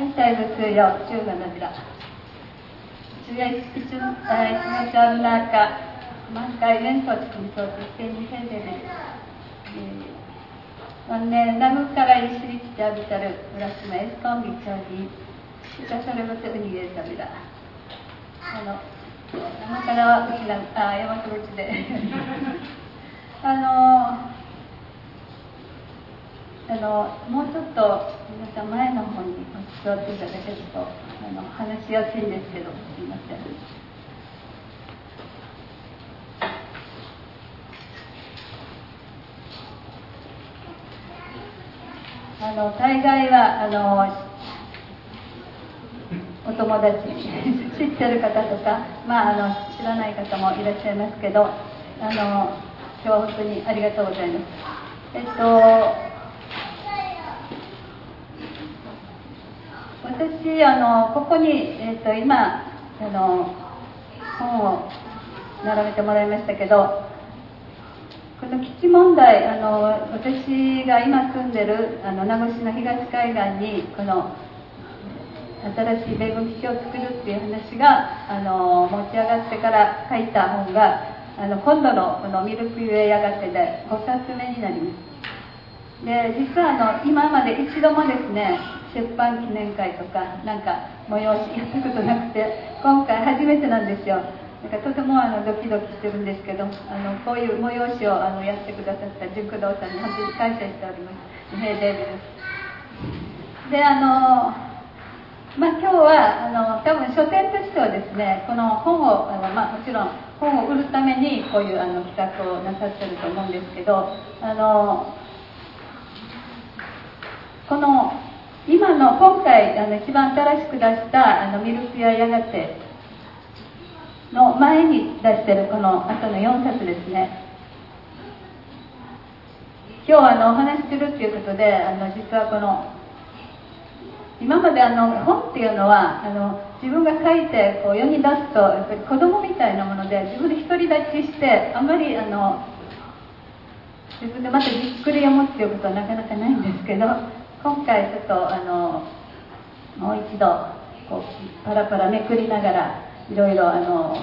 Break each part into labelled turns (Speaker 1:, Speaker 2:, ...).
Speaker 1: はい、大仏よ、中華の寺。主が一一の一の中、満開連土地にとってに変でね。晩年、名古からいしりきてあびたる浦島エスコンビ長に、しかそれも手に入れたびら。あの、名からはうちな、あ、山口で。あの、あのもうちょっと皆さん前の方に座っていただけるとあの話しやすいんですけどすいません。あの大概はあのお友達知ってる方とか、まあ、あの知らない方もいらっしゃいますけどあの今日は本当にありがとうございます。えっと私あのここに、えーと、今あの本を並べてもらいましたけどこの基地問題あの私が今住んでるあの名護市の東海岸にこの新しい米軍基地を作るっていう話があの持ち上がってから書いた本があの今度のこのミルクユエやがてで5冊目になります。で実はあの今まで一度もですね出版記念会とかなんか催しやったことなくて今回初めてなんですよ。なんかとてもあのドキドキしてるんですけどあのこういう催しをあのやってくださった熟道さんに本当に感謝しております。平デビです。であのまあ、今日はあの多分書店としてはですねこの本をあの、まあ、もちろん本を売るためにこういうあの企画をなさってると思うんですけどあのこの今の今回あの一番新しく出したあのミルクややがての前に出してるこの後の4冊ですね。今日あのお話しするっていうことであの実はこの今まであの本っていうのはあの自分が書いてこう世に出すとやっぱり子供みたいなもので自分で独り立ちしてあんまりあの自分でまたじっくり読むっていうことはなかなかないんですけど今回ちょっとあのもう一度こうパラパラめくりながらいろいろあの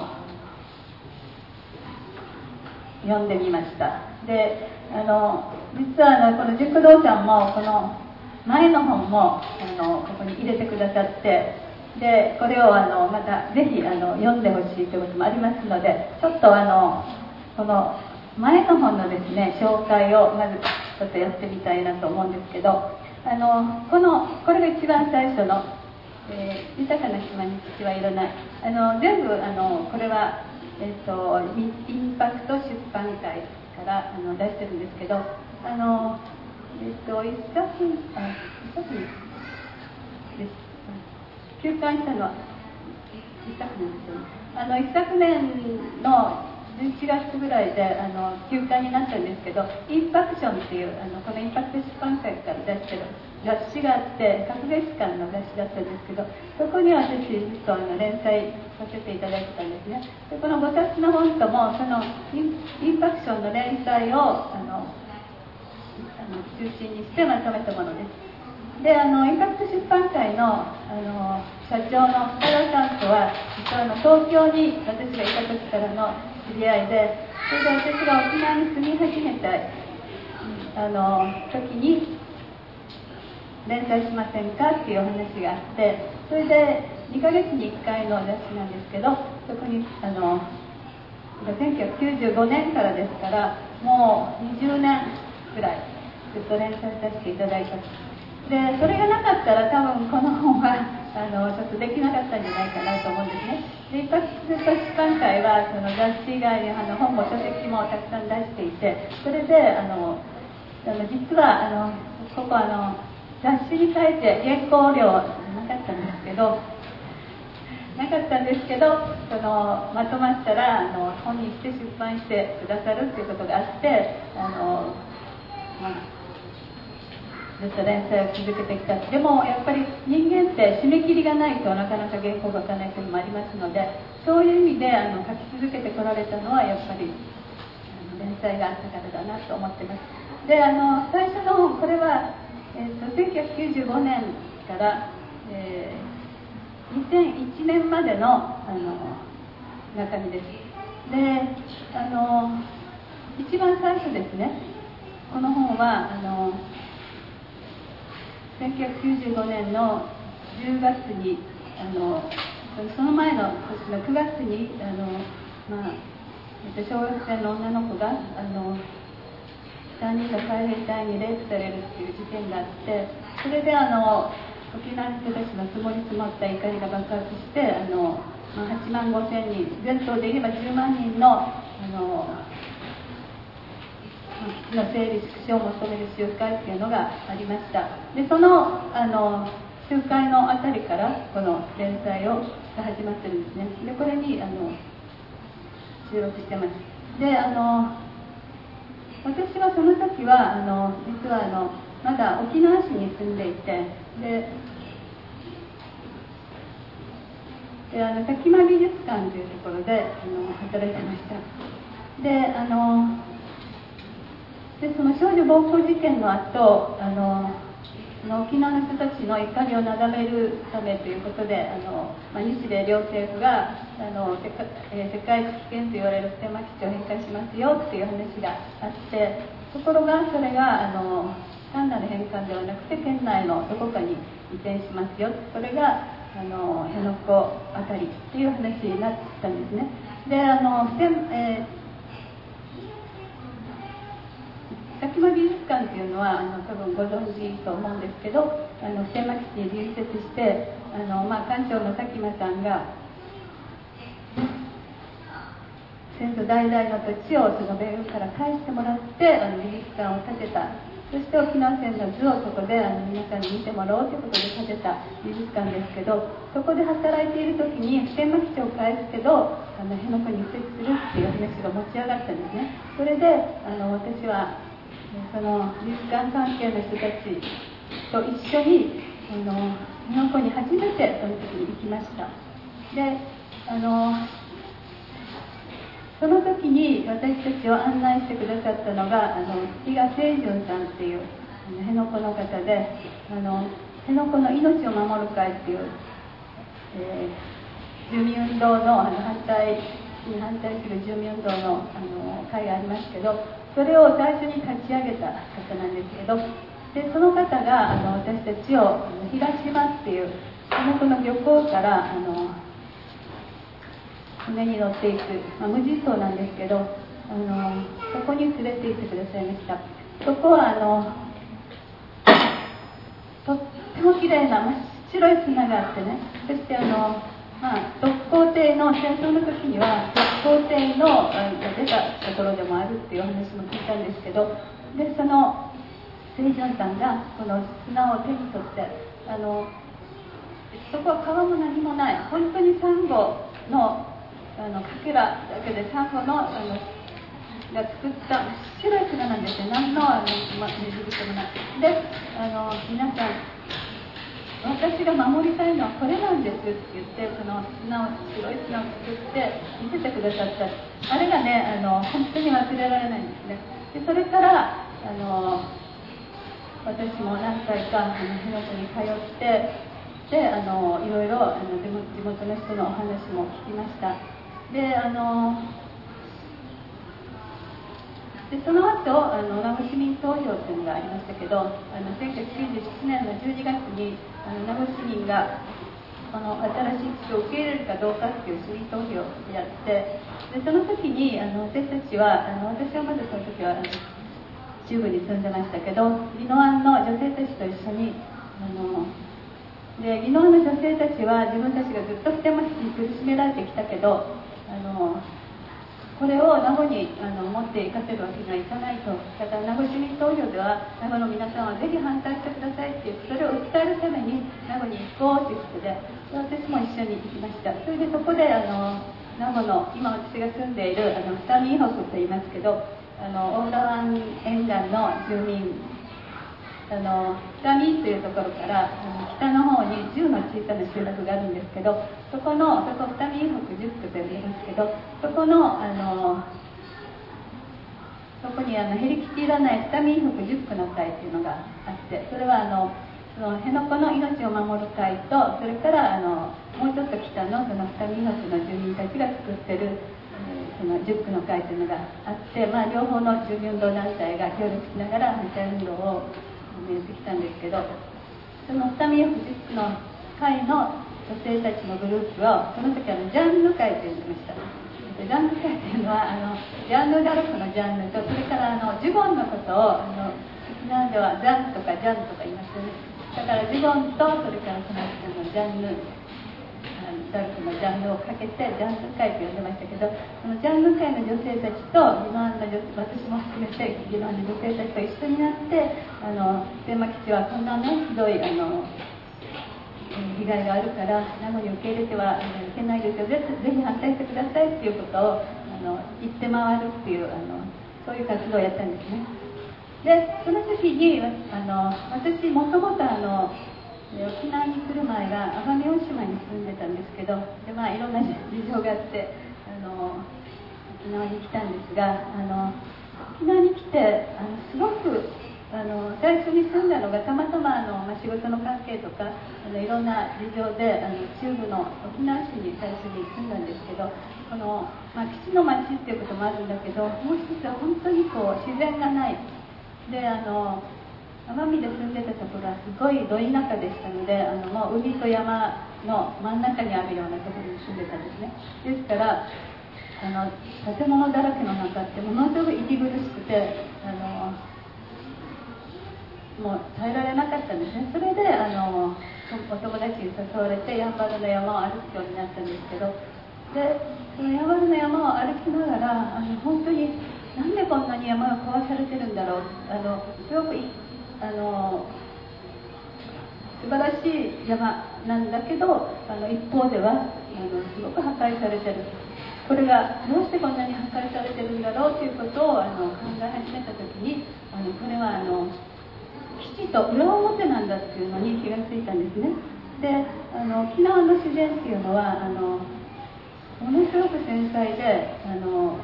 Speaker 1: 読んでみました。であの実はあのこの熟道さんもこの前の本もあのここに入れてくださってでこれをあのまたぜひあの読んでほしいということもありますのでちょっとあのこの前の本のですね紹介をまずちょっとやってみたいなと思うんですけどあのこのこれが一番最初の、えー、豊かな島に土はいらない。あの全部あのこれは、えーと、インパクト出版会からあの出してるんですけどあの、えーと、一作あ一作です。休館したのは一作なんですよ。あの一昨年の11月ぐらいであの休館になったんですけどインパクションっていうあのこのインパクト出版会から出してる雑誌があって学芸館の雑誌だったんですけどそこに私ずっとあの連載させていただいてたんですね。でこの5冊の本ともそのインパクションの連載をあのあの中心にしてまとめたものです。であのインパクト出版会のあの社長の深田さんとは実はあの東京に私がいた時からの知り合いでそれで私が沖縄に住み始めたあの時に連載しませんかっていう話があってそれで2ヶ月に1回の雑誌なんですけどそこにあの1995年からですからもう20年ぐらいずっと連載させていただいた。でそれがなかったら多分この本はあのちょっとできなかったんじゃないかなと思うんですね。で一発出版会はその雑誌以外にあの本も書籍もたくさん出していてそれであのあの実はあのここあの雑誌に書いて原稿料なかったんですけどなかったんですけどそのまとまったらあの本にして出版してくださるっていうことがあってあの、まあずっと連載を続けてきた。でもやっぱり人間って締め切りがないとなかなか原稿が書かないというのもありますのでそういう意味であの書き続けてこられたのはやっぱりあの連載があったからだなと思ってます。であの最初の本これは、えーと、1995年からえー、2001年までのあの中身です。であの一番最初ですね。この本はあの1995年の10月にあのその前の年の9月にあの、まあ、小学生の女の子があの3人が海兵隊にレイプされるっていう事件があってそれであの沖縄の人たちの積もり積もった怒りが爆発してあの、まあ、8万5千人全島で言えば10万人のあのの整理縮小を求める集会っていうのがありました。でそのあの集会のあたりからこの連載をが始まってるんですね。でこれにあの収録してます。であの私はその時はあの実はあのまだ沖縄市に住んでいてでであの滝間美術館というところであの働いてました。であのでその少女暴行事件の後あの沖縄の人たちの怒りをなだめるためということであの、まあ、日米両政府があの世界,、えー、世界危険と言われる普天間基地を返還しますよっていう話があってところがそれがあの単なる返還ではなくて県内のどこかに移転しますよ。それがあの辺野古あたりっていう話になったんですね。であの、えー滝間美術館っていうのはあの多分ご存知と思うんですけどあの普天間基地に隣接してあの、まあ、館長の佐喜眞さんが先祖代々の土地をその米軍から返してもらってあの美術館を建てた。そして沖縄戦の図をそこであの皆さんに見てもらおうということで建てた美術館ですけどそこで働いている時に普天間基地を返すけどあの辺野古に移設するっていう話が持ち上がったんですね。それであの私はその美術館関係の人たちと一緒にあの日本語に初めてその時に行きました。であのその時に私たちを案内してくださったのがあの比嘉清純さんっていうあの辺野古の方であの辺野古の命を守る会っていう、えー、住民運動のあの反対に反対する住民運動のあの会がありますけどそれを最初に立ち上げた方なんですけどでその方があの私たちを東島っていうそのこの漁港からあの船に乗っていく、まあ、無人島なんですけどあのそこに連れて行ってくださいました。そこはあのとっても綺麗な真っ白い砂があってね。そしてあのまあ、特攻艇の戦争の時には特攻艇のが出たところでもあるっていう話も聞いたんですけどでそのセイジョンさんがこの砂を手に取ってあのそこは川も何もない。本当にサンゴのあのかけらだけでサンゴのあのが作った白い砂なんですよ。何のあの、ま、水口もないであの皆さん私が守りたいのはこれなんですって言ってその砂を白い砂を作って見せてくださった。あれがねあの本当に忘れられないんですね。でそれからあの私も何回かあの日野に通ってであのいろいろあの地元の人のお話も聞きました。であのでその後あの名護市民投票というのがありましたけどあの1997年の12月にあの名護市民がこの新しい基地を受け入れるかどうかっていう市民投票をやってでその時にあの私たちはあの私はまだその時はあの中部に住んでましたけど宜野湾の女性たちと一緒にあので宜野湾の女性たちは自分たちがずっと普天間に苦しめられてきたけどあのこれを名護にあの持っていかせるわけにはいかないとだ名護市民投票では名護の皆さんはぜひ反対してくださいっていうそれを訴えるために名護に行こうということで私も一緒に行きました。それでそこであの名護の今私が住んでいるあの二見北と言いますけどあの大浦湾沿岸の住民あの北見というところから北の方に10の小さな集落があるんですけどそこのそこ北見北10区と呼びますけどそこのあのそこにあのヘリキティらない北見北10区の会っていうのがあってそれはあのその辺野古の命を守る会とそれからあのもうちょっと北のその二見町の住民たちが作ってる、その10区の会というのがあって、まあ、両方の住民運動団体が協力しながら反対運動をやってきたんですけどそのスタミナフジックの会の女性たちのグループをその時はジャンル会と呼んでました。ジャンル会というのはあのジャンヌダルクのジャンルとそれからあのジュゴンのことをあの沖縄ではザンとかジャンとか言いますよね。だからジュゴンとそれからそののジャンヌ。ダルクのジャンルをかけてジャンル会と呼んでましたけどそのジャンル会の女性たちとギノアンの女私も含めてギノアンの女性たちと一緒になってあの天満基地はこんなねひどいあの被害があるからなのに受け入れてはいけないですよぜぜひ反対してくださいっていうことをあの言って回るっていうあのそういう活動をやったんですね。でその時にあの私もともとあの沖縄に来る前が奄美大島に住んでたんですけどで、まあ、いろんな事情があってあの沖縄に来たんですがあの沖縄に来てあのすごくあの最初に住んだのがたまたまあの、まあ、仕事の関係とかあのいろんな事情であの中部の沖縄市に最初に住んだんですけどこの、まあ、基地の町っていうこともあるんだけどもう一つは本当にこう自然がない。であの奄美で住んでたところはすごいど田舎でしたのであのもう海と山の真ん中にあるようなところに住んでたんですね。ですからあの建物だらけの中ってものすごく息苦しくてあのもう耐えられなかったんですね。それであのお友達に誘われてやんばるの山を歩くようになったんですけどでそのやんばるの山を歩きながらあの本当になんでこんなに山が壊されてるんだろう。あのすごくあの素晴らしい山なんだけどあの一方ではあのすごく破壊されてる。これがどうしてこんなに破壊されてるんだろうということをあの考え始めた時にあのこれはあの基地と裏表なんだっていうのに気がついたんですね。であの沖縄の自然っていうのはあのものすごく繊細であの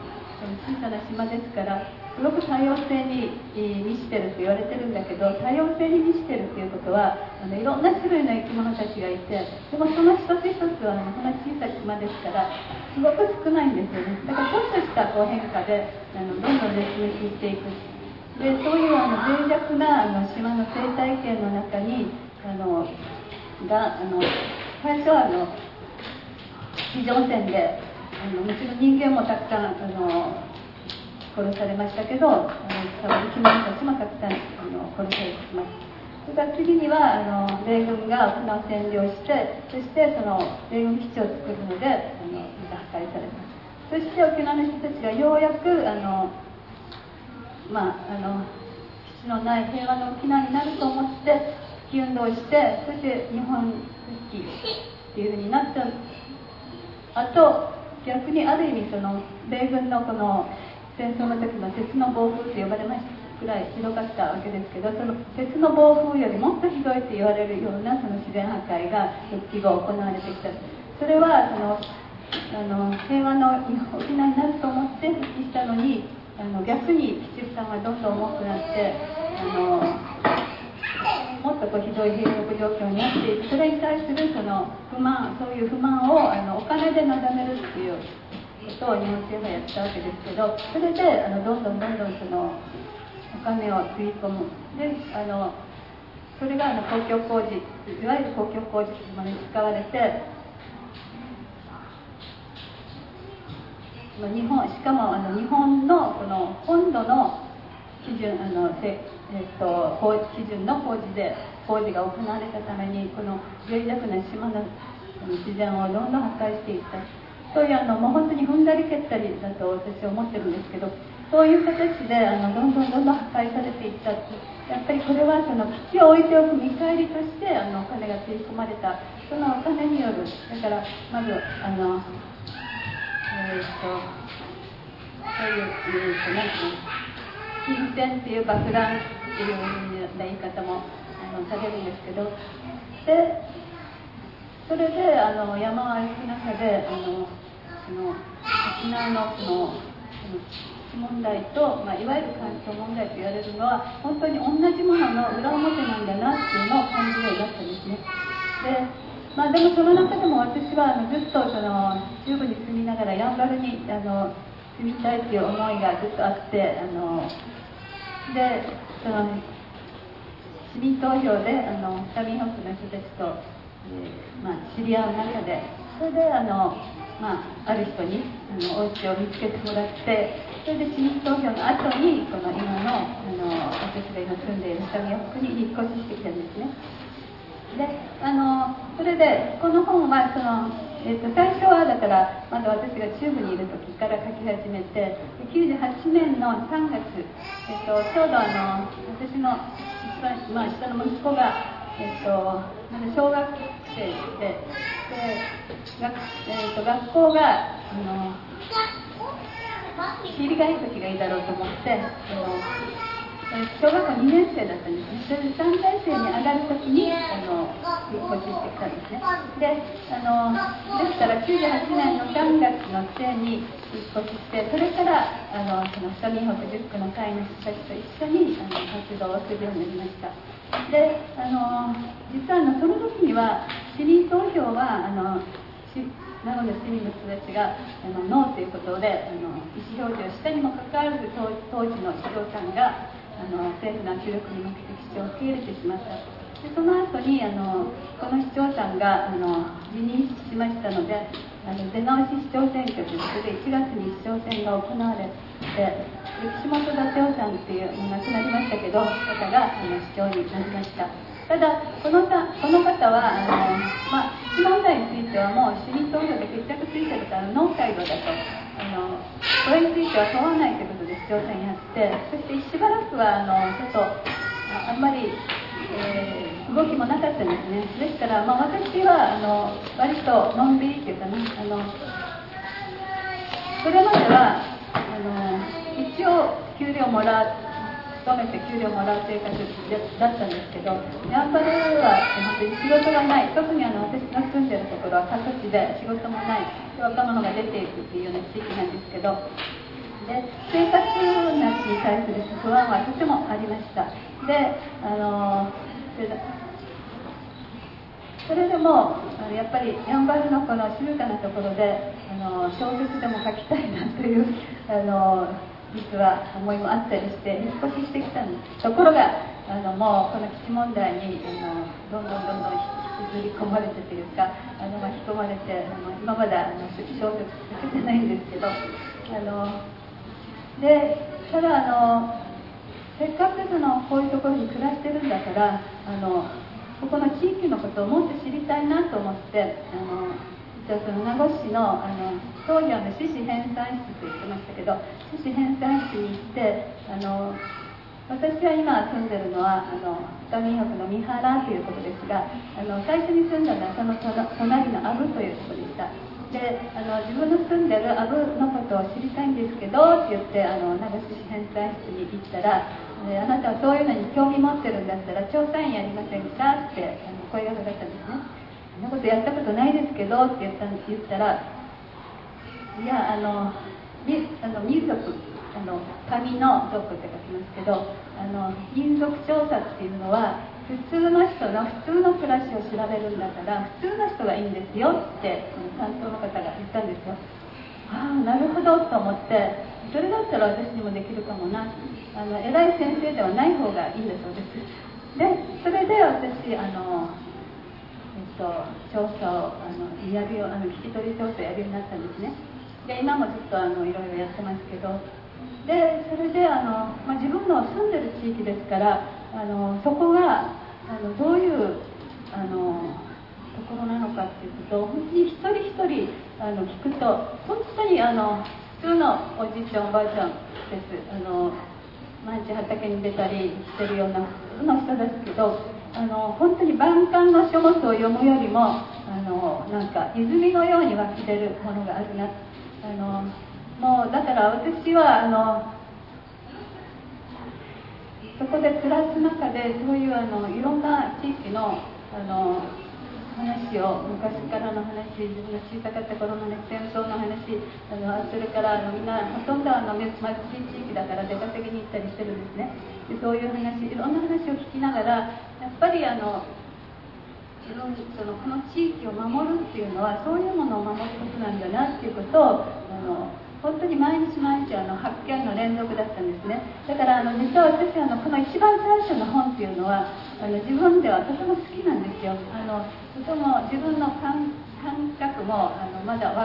Speaker 1: 小さな島ですからすごく多様性に満ちてるって言われてるんだけど多様性に満ちてるっていうことはあのいろんな種類の生き物たちがいてでもその一つ一つは、ね、こんな小さな島ですからすごく少ないんですよね。だからちょっとしたこう変化であのどんどん絶滅していく。でそういうあの脆弱なあの島の生態系の中にあのがあの最初はあの非常線であのもちろん人間もたくさんあの殺されましたけどあの生き物たちもたくさんあの殺されてきますそれから次にはあの米軍が沖縄を占領してそしてその米軍基地を作るのであのまた破壊されますそして沖縄の人たちがようやくあのまああの基地のない平和の沖縄になると思って復帰運動してそして日本復帰っていうふうになった。あと逆にある意味その米軍のこの戦争の時の鉄の暴風と呼ばれましたくらいひどかったわけですけどその鉄の暴風よりもっとひどいと言われるようなその自然破壊が復帰後行われてきたそれはそのあの平和の沖縄になると思って復帰したのにあの逆に基地負担がどんどん重くなってあのもっとこうひどい兵力状況になってそれに対するその不満そういう不満をあのお金でなだめるっていうことを日本政府はやったわけですけどそれであのどんどんどんどんそのお金をつぎ込む。であのそれがあの公共工事いわゆる公共工事まで使われて日本しかもあの日本のこの本土の基準あのせ、えっと、基準の工事で工事が行われたためにこの脆弱な島の自然をどんどん破壊していった。そういうあのもう本当に踏んだり蹴ったりだと私は思ってるんですけどそういう形であのどんどんどんどん破壊されていったってやっぱりこれはその基地を置いておく見返りとしてあのお金がつぎ込まれたそのお金によるだからまずあのえー、っとそういう、えー、っと何て言うの金銭っていう爆弾っていう言い方もあのされるんですけどでそれであの山を歩く中であのその沖縄のその問題と、まあ、いわゆる環境問題と言われるのは本当に同じものの裏表なんだなっていうのを感じるようになったんですね。でまあ、でもその中でも私はあのずっとその中部に住みながらやんばるにあの住みたいっていう思いがずっとあってあのでその市民投票であのサミンホックの人たちと、えー、まあ、知り合う中でそれであの、まあ、ある人にあのお家を見つけてもらってそれで市民投票の後にこの今のあの私が今住んでいるサミンホックに引っ越ししてきたんですね。であのそれでこの本はその、えーと、最初はだからまだ私が中部にいる時から書き始めて98年の3月、えーと、ちょうどあの私の一番、まあ、下の息子が、えーと、小学生でで学,、えー、と学校があの切り替え時がいいだろうと思ってあの小学校2年生だったんですね。それで3年生に上がるときにあの引っ越ししてきたんですね。で、あのですから98年の3月の末に引っ越しして、それからあのその下民北塾の会の人たちと一緒にあの活動をするようになりました。で、あの実はあのその時には市民投票はあのなので市民の人たちがあのノーということであの意思表示をしたにもかかわらず当時の市長官があの政府の圧力に向けて市長を受け入れてしまった。でその後にあのこの市長さんがあの辞任しましたのであの出直し市長選挙ということで1月に市長選が行われて岸本達夫さんっていう亡くなりましたけど方があの市長になりました。ただこのたこの方はあの、まあ、基地問題についてはもう市民投票で決着ついてるからノーサイドだとあのこれについては問わないということで市長選になってそしてしばらくはあのちょっとあんまり、動きもなかったんですね。ですから、まあ、私はあの割とのんびりっていうかなあのそれまではあの一応給料もらう勤めて給料もらう生活だったんですけどやんばるは本当に仕事がない。特にあの私が住んでるところは過疎地で仕事もない。若者が出ていくっていうような地域なんですけどで生活なしに対する不安はとてもありました。であのそれでもあのやっぱりやんばるのこの静かなところであの小説でも書きたいなというあの実は思いもあったりして引っ越ししてきたんですところがあのもうこの基地問題にあのどんどんどんどん引きずり込まれてというかあの巻き込まれてあの今まであの小説続けてないんですけどあのでただあのせっかくそのこういうところに暮らしてるんだからあのここの地域のことをもっと知りたいなと思ってあのじゃあその名護市のあの当時は獅子編纂室と言ってましたけど獅子編纂室に行ってあの私は今住んでるのはあの北民北の三原ということですがあの最初に住んだのはその隣の阿武というところでした。であの自分の住んでる阿武のことを知りたいんですけどって言ってあの名護市編纂室に行ったらあなたはそういうのに興味持ってるんだったら調査員やりませんか？ってあの声がかかったんですね。そんなことやったことないですけどって言った言ったらいやあのみあの民族あの紙の族って書きますけどあの民族調査っていうのは普通の人の普通の暮らしを調べるんだから普通の人がいいんですよって担当の方が言ったんですよ。ああなるほどと思ってそれだったら私にもできるかもな。あの偉い先生ではない方がいいんだそうです。でそれで私あのえっと、調査をあのやるよあの聞き取り調査をやるようになったんですね。で今もずっとあのいろいろやってますけど。でそれであの、まあ、自分の住んでる地域ですからあのそこがあのどういうあのところなのかっていうことを本当に一人一人あの聞くと本当にあの通のおじいちゃんおばあちゃんです。あの毎日畑に出たりしてるような普通の人ですけどあの本当に万感の書物を読むよりもあのなんか泉のように湧き出るものがあるな。あのもうだから私はあのそこで暮らす中でそういうあのいろんな地域のあの話を昔からの話自分の小さかった頃の、ね、戦争の話あのそれからあのみんなほとんどあの貧しい地域だから出稼ぎに行ったりしてるんですね。でそういう話いろんな話を聞きながらやっぱりあの自分そのこの地域を守るっていうのはそういうものを守ることなんだなっていうことをあの本当に毎日毎日あの発見の連続だったんですね。だからあの実は私あのこの一番最初の本っていうのはあの自分ではとても好きなんですよ。あのとても自分の感覚もあのまだ若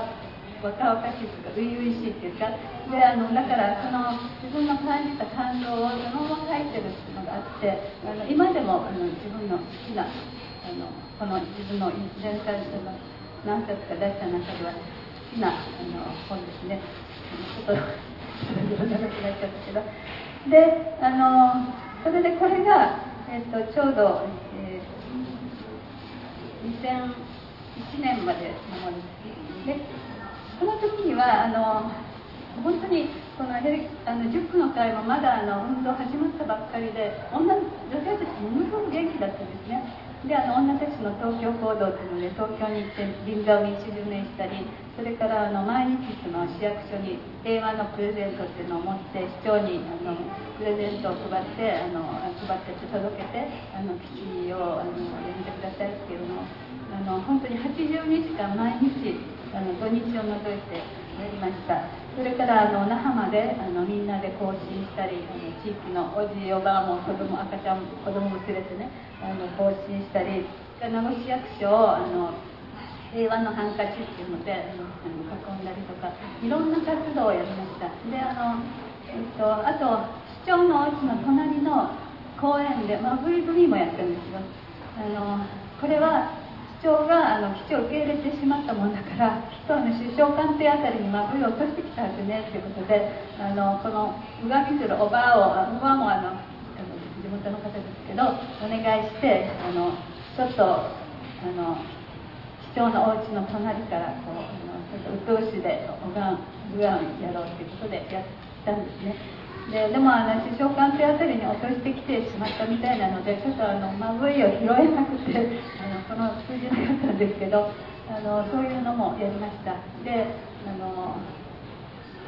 Speaker 1: 々しいというか初々しいっていうか。であのだからその自分の感じた感動をそのまま書いてるっていうのがあってあの今でもあの自分の好きなあのこの自分の前回の何冊か出した中では好きなあの本ですね。であのそれでこれが、えーと、ちょうど、えー、2001年までのものですでその時にはあの本当にこのあの塾の会もまだあの運動始まったばっかりで女女性たちものすごく元気だったんですね。であの女たちの東京行動というので東京に行って銀座を道巡礼したりそれからあの毎日その市役所に平和のプレゼントっていうのを持って市長にあのプレゼントを配ってあの配ってて届けてあの基地をあの呼んでくださいっていうのをあの本当に82時間毎日あの土日を除いてりました。それからあの那覇まであのみんなで行進したりあの地域のおじいおばあも子供赤ちゃん子供も連れてねあの行進したり名護市役所をあの平和のハンカチっていうのであの囲んだりとかいろんな活動をやりました。であの、えっと、あと市長のお家の隣の公園でマグリブリもやったんですよ。あのこれは長があの基地を受け入れてしまったもんだからきっとあの首相官邸あたりに真冬を落としてきたはずねということであのこのうがみするおばあをおばあもあの地元の方ですけどお願いしてあのちょっとあの市長のお家の隣からこうあのちょっと鬱陶しでおがんうがんやろうということでやったんですね。ででもあの首相官邸あたりに落としてきてしまったみたいなのでちょっとあのまぶいを拾えなくて あのこの通じなかったんですけどあのそういうのもやりました。であの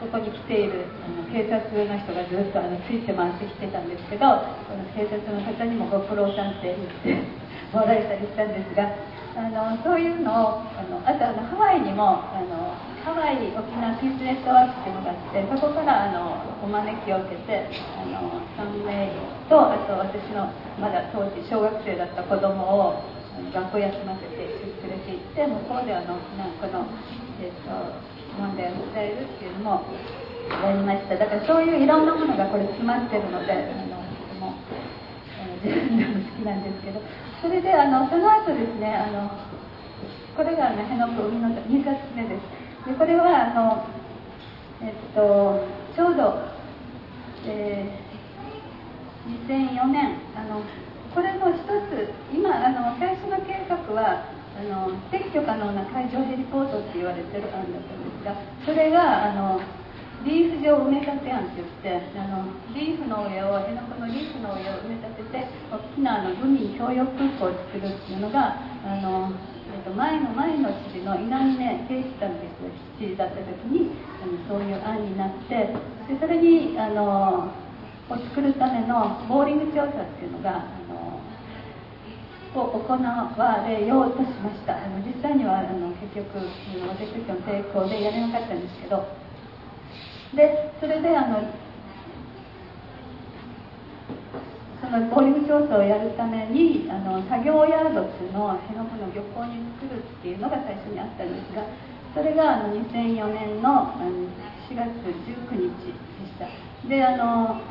Speaker 1: ここに来ているあの警察の人がずっとあのついて回ってきてたんですけどこの警察の方にもご苦労さんって言って もらえたりしたんですがあのそういうのをあのあとあのハワイにもあのハワイ沖縄ピースネットワークっていうのがあってそこからあのお招きを受けてあの3名とあと私のまだ当時小学生だった子供を学校休ませて連れて行って向こうであのなんこの、えーと、問題を伝えるっていうのもやりました。だからそういういろんなものがこれ詰まってるのであのとても自分でも好きなんですけどそれであのその後ですねあのこれがあの辺野古海の2冊目です。でこれはあのえっとちょうど、えー、2004年あのこれの一つ今あの最初の計画はあの撤去可能な海上ヘリポートって言われてる案だったんですがそれがあのリーフ上埋め立て案って言ってあのリーフの上を辺野古のリーフの上を埋め立てて大きなあの海に共用空港を作るっていうのがあの、と、前の前の知事の稲峰圭一さんです知事だった時にあのそういう案になってでそれにあのを作るためのボーリング調査っていうのがあのを行われようとしました。あの実際にはあの結局私たちの抵抗でやれなかったんですけど。でそれであのそのボーリング調査をやるためにあの作業ヤードっていうのを辺野古の漁港に作るっていうのが最初にあったんですがそれがあの2004年の4月19日でした。であの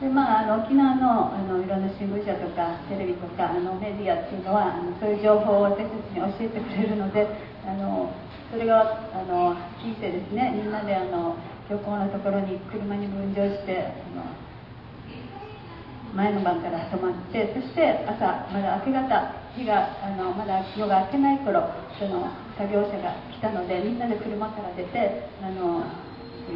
Speaker 1: でまあ、あの沖縄のあのいろんな新聞社とかテレビとかあのメディアっていうのはあのそういう情報を私たちに教えてくれるのであのそれがあの聞いてですね。みんなであの漁港のところに車に分乗してあの前の晩から泊まってそして朝まだ明け方日があのまだ夜が明けない頃その作業車が来たのでみんなで車から出てあの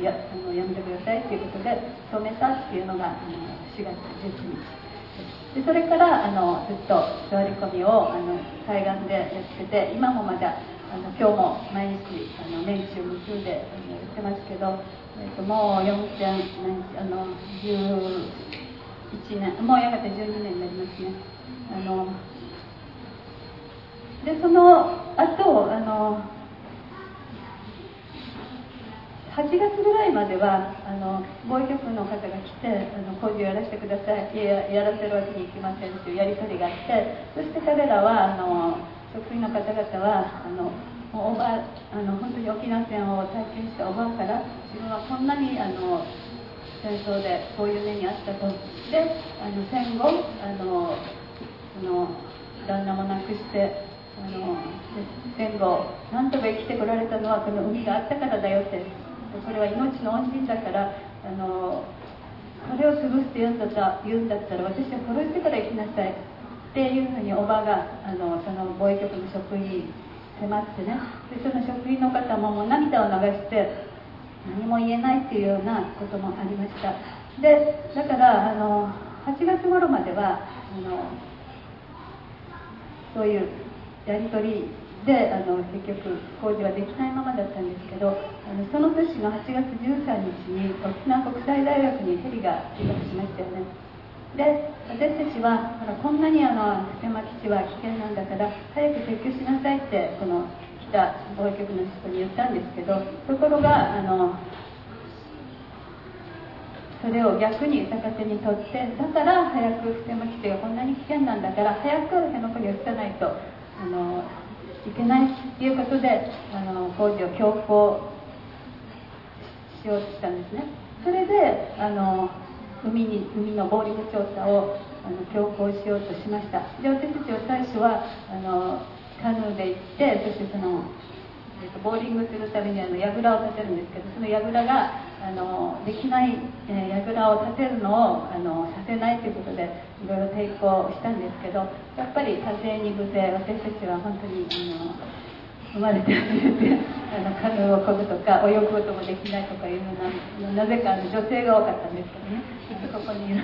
Speaker 1: やあのやめてくださいということで止めたっていうのがあの4月19日。でそれからあのずっと座り込みをあの海岸でやってて今もまだあの今日も毎日あの年中無休であのやってますけど、えーと、もう4点あの1年。もうやがて12年になりますね。あのでその後あの8月ぐらいまではあの防衛局の方が来てあの工事をやらせてください。ややらせるわけにいきませんというやり取りがあってそして彼らはあの職員の方々はあのもうおばあの本当に沖縄戦を体験したおばあから自分はこんなにあの戦争でこういう目にあったと。であの戦後あのその旦那も亡くしてあの戦後なんとか生きてこられたのはこの海があったからだよって。これは命の恩人だからあのこれを潰すって言うんだった言うんだったら私は殺してから行きなさい。っていうふうにおばがあのその防衛局の職員に迫ってね。でその職員の方ももう涙を流して何も言えないっていうようなこともありました。でだからあの8月頃まではあのそういうやり取りであの結局工事はできないままだったんですけどあのその年の8月13日に沖縄国際大学にヘリが墜落しましたよね。で私たちはこんなにあの普天間基地は危険なんだから早く撤去しなさいってこのた防衛局の人に言ったんですけどところがあのそれを逆に逆手にとってだから早く普天間基地がこんなに危険なんだから早く辺野古に移さないとあのいけないということであの工事を強行しようとしたんですね。それであの海に海のボーリング調査をあの強行しようとしました。で私たちは最初はあのカヌーで行ってそしてそのえーと、ボーリングするためにあの櫓を立てるんですけどその櫓があのできない、えー、櫓を立てるのをあのさせないということでいろいろ抵抗したんですけどやっぱり多勢に無勢私たちは本当にあの生まれて初めてあのカヌーをこぐとか泳ぐこともできないとかいうようななぜかあの女性が多かったんですけどね。ここに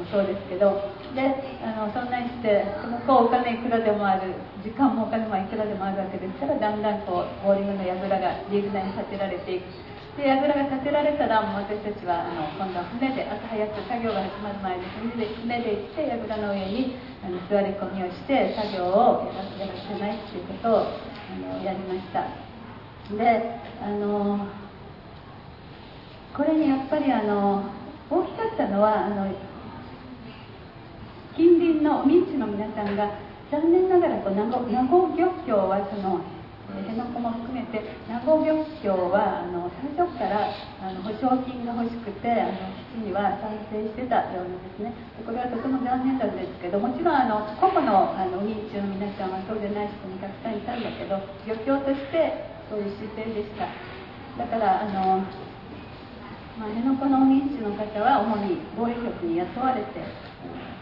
Speaker 1: もそうですけどであのそんなにしてそのこうお金いくらでもある時間もお金もいくらでもあるわけですからだんだんこうボーリングの櫓がリーグ内に建てられていく。で櫓が建てられたら私たちはあの今度は船で朝早く作業が始まる前に船で船で行って櫓の上にあの座り込みをして作業をやらやらせないっていうことをあのやりました。であのこれにやっぱりあの大きかったのはあの近隣の民地の皆さんが残念ながらこう名護漁協はその辺野古も含めて名護漁協はあの最初からあの保証金が欲しくてあの基地には賛成してたようなんですね。これはとても残念なんですけどもちろんあの個々のあの民地の皆さんはそうでない人もたくさんいたんだけど漁協としてそういう姿勢でした。だからあのまあ、辺野古の民主の方は主に防衛局に雇われて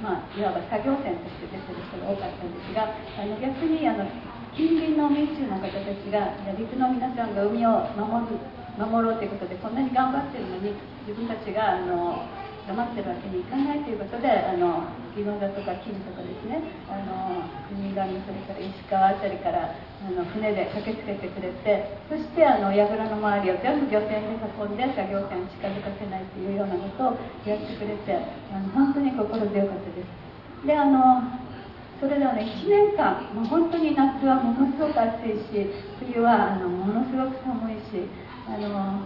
Speaker 1: まあ、いわば作業船として出てる人が多かったんですがあの逆にあの近隣の民衆の方たちが陸の皆さんが海を守る守ろうということでこんなに頑張ってるのに自分たちがあの黙ってるわけにいかないということであの宜野座とか金とかですねあの国頭それから石川辺りからあの船で駆けつけてくれてそしてあの櫓の周りを全部漁船で囲んで作業船を近づかせないというようなことをやってくれてあの本当に心強かったです。であのそれではね1年間もう本当に夏はものすごく暑いし冬はあのものすごく寒いしあの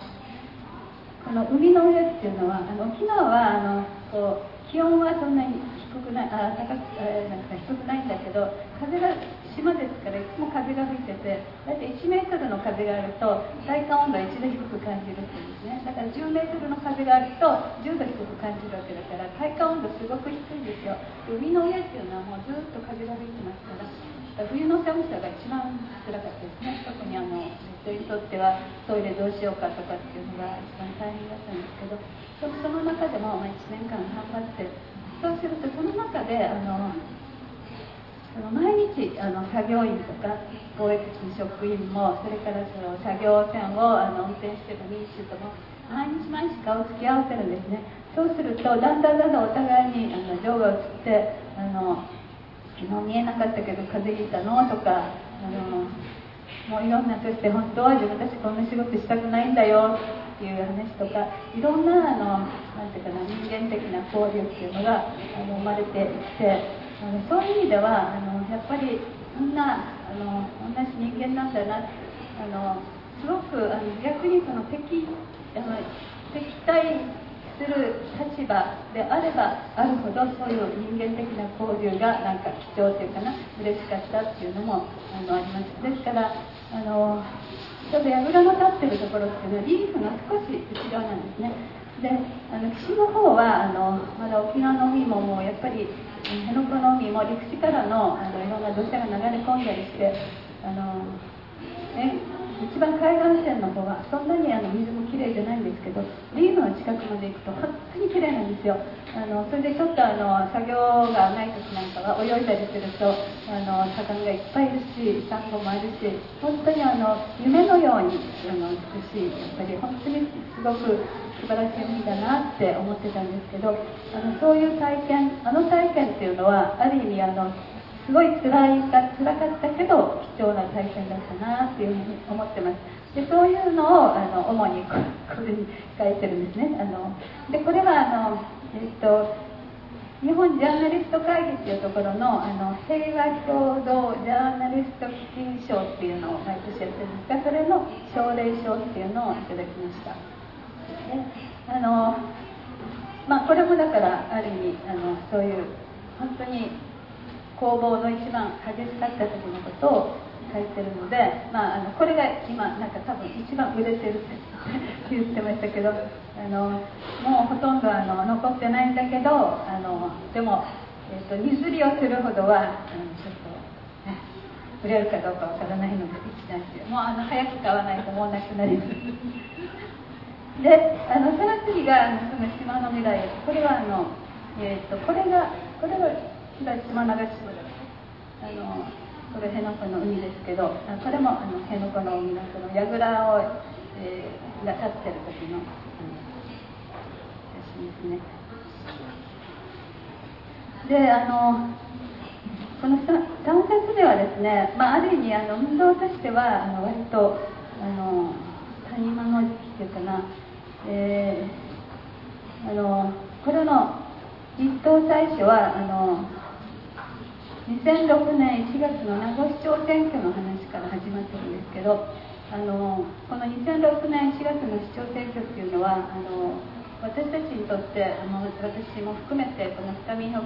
Speaker 1: この海の上っていうのはあの沖縄はあのこう気温はそんなに低くないあ高くあなんか低くないんだけど風が島ですからいつも風が吹いてて大体1メートルの風があると体感温度は1度低く感じるっていうんですね。だから10メートルの風があると10度低く感じるわけだから体感温度すごく低いんですよ。海の上っていうのはもうずっと風が吹いてますから冬の寒さが一番辛かったですね。特にあの人にとってはトイレどうしようかとかっていうのが一番大変だったんですけどその中でも、ま、1年間頑張ってそうするとその中であの毎日あの作業員とか貿易の職員もそれからその作業船をあの運転してる民衆とも毎日毎日顔を付き合わせるんですね。そうするとだんだんだんだんお互いにあの情が移ってあの昨日見えなかったけど風邪ひいたの？とかあのもういろんなそして本当は自分たちこんな仕事したくないんだよっていう話とかいろんなあのなんていうかな人間的な交流っていうのがあの生まれてきてそういう意味ではあのやっぱりみんなあの同じ人間なんだなあのすごくあの逆にその敵あの敵対する立場であればあるほどそういう人間的な交流がなんか貴重というかな嬉しかったっていうのもあのあります。ですからあのちょうど櫓の立ってるところっていうのはリーフが少し後ろなんですね。であの岸の方はあのまだ沖縄の海ももうやっぱり辺野古の海も陸地からのあのいろんな土砂が流れ込んだりしてあの、ね、一番海岸線の方はそんなにあの水もきれいじゃないんですけどリーフの近くまで行くと本当にきれいなんですよ。あのそれでちょっとあの作業がない時なんかは泳いだりするとあの魚がいっぱいいるしサンゴもあるし本当にあの夢のようにあの美しいやっぱり本当にすごく素晴らしい海だなって思ってたんですけどあのそういう体験あの体験っていうのはある意味あのすごい辛いか辛かったけど貴重な体験だったなっていうふうに思ってます。でそういうのをあの主にこれに書いてるんですね。あのでこれはあの、えっと、日本ジャーナリスト会議っていうところのあの平和共同ジャーナリスト基金賞っていうのを毎年やってるんですがそれの奨励賞っていうのをいただきました。であのまあこれもだからある意味あのそういう本当に攻防の一番激しかった時のことを書いてるので、まあ、あのこれが今なんか多分一番売れてるって 言ってましたけどあのもうほとんどあの残ってないんだけどあのでも、えーと、譲りをするほどはあのちょっと、ね、売れるかどうかわからないので一段してもうあの早く買わないともうなくなります。であのその次があのその島の未来これはあの、えーと、これがこれは島流し島あのこれ辺野古の海ですけどこれもあの辺野古の海のその櫓を、えー、が立ってる時の写真ですね。であのこの断節ではですね、まあ、ある意味あの運動としてはあの割とあの谷間の時期っていうかな、えー、あのこれの一等最初はあの2006年1月の名護市長選挙の話から始まってるんですけどあのこの2006年4月の市長選挙っていうのはあの私たちにとってあの私も含めてこの深見北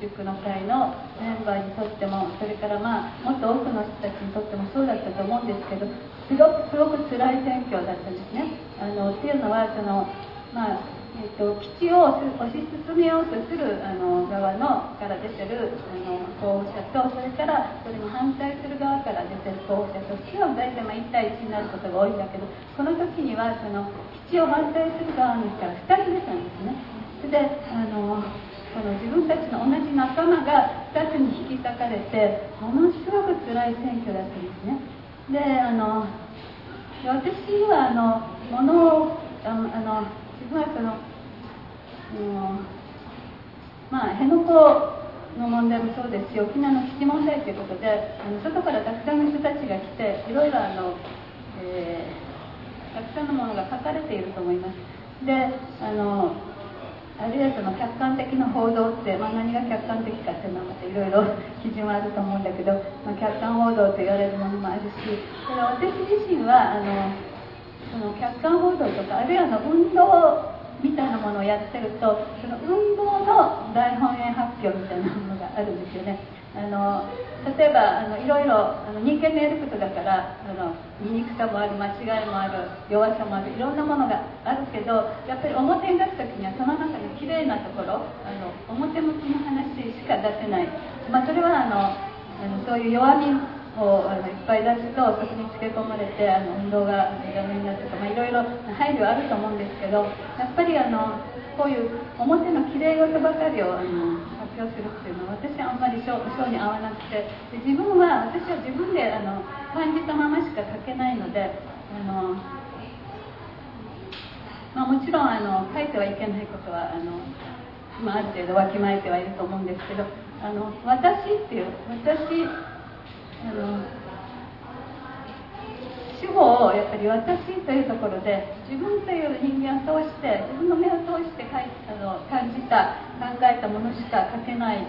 Speaker 1: 塾の会のメンバーにとってもそれからまあもっと多くの人たちにとってもそうだったと思うんですけどすごくすごく辛い選挙だったんですね。あのっていうのはそのまあえーと、基地を推し進めようとするあの側のから出てるあの候補者とそれからそれに反対する側から出てる候補者と基本大体まあ1対1になることが多いんだけどこの時にはその基地を反対する側の人から2人出たんですね。であのこの自分たちの同じ仲間が2つに引き裂かれてものすごく辛い選挙だったんですね。であの私はあの物をあのまあそのまあ辺野古の問題もそうですし沖縄の基地問題ということであの外からたくさんの人たちが来ていろいろあの、えー、たくさんのものが書かれていると思います。であのあるいはその客観的な報道って、まあ、何が客観的かっていうのはまたいろいろ基準はあると思うんだけど、まあ、客観報道と言われるものもあるしただ私自身はあのその客観報道とかあるいはの運動みたいなものをやってるとその運動の大本営発表みたいなものがあるんですよね。あの例えばあのいろいろあの人間のやることだからあの醜さもある間違いもある弱さもあるいろんなものがあるけどやっぱり表に出す時にはその中の綺麗なところあの表向きの話しか出せない、まあ、それはあのあのそういう弱みをあのいっぱい出すとそこにつけ込まれてあの運動がダメになるとか、まあ、いろいろ配慮あると思うんですけどやっぱりあのこういう表のきれい事ばかりをあの発表するっていうのは私はあんまり性に合わなくてで自分は私は自分であの感じたまましか書けないのであの、まあ、もちろんあの書いてはいけないことはあの、まあ、ある程度わきまえてはいると思うんですけどあの私っていう私あの主語をやっぱり私というところで自分という人間を通して自分の目を通してかいあの感じた考えたものしか書けない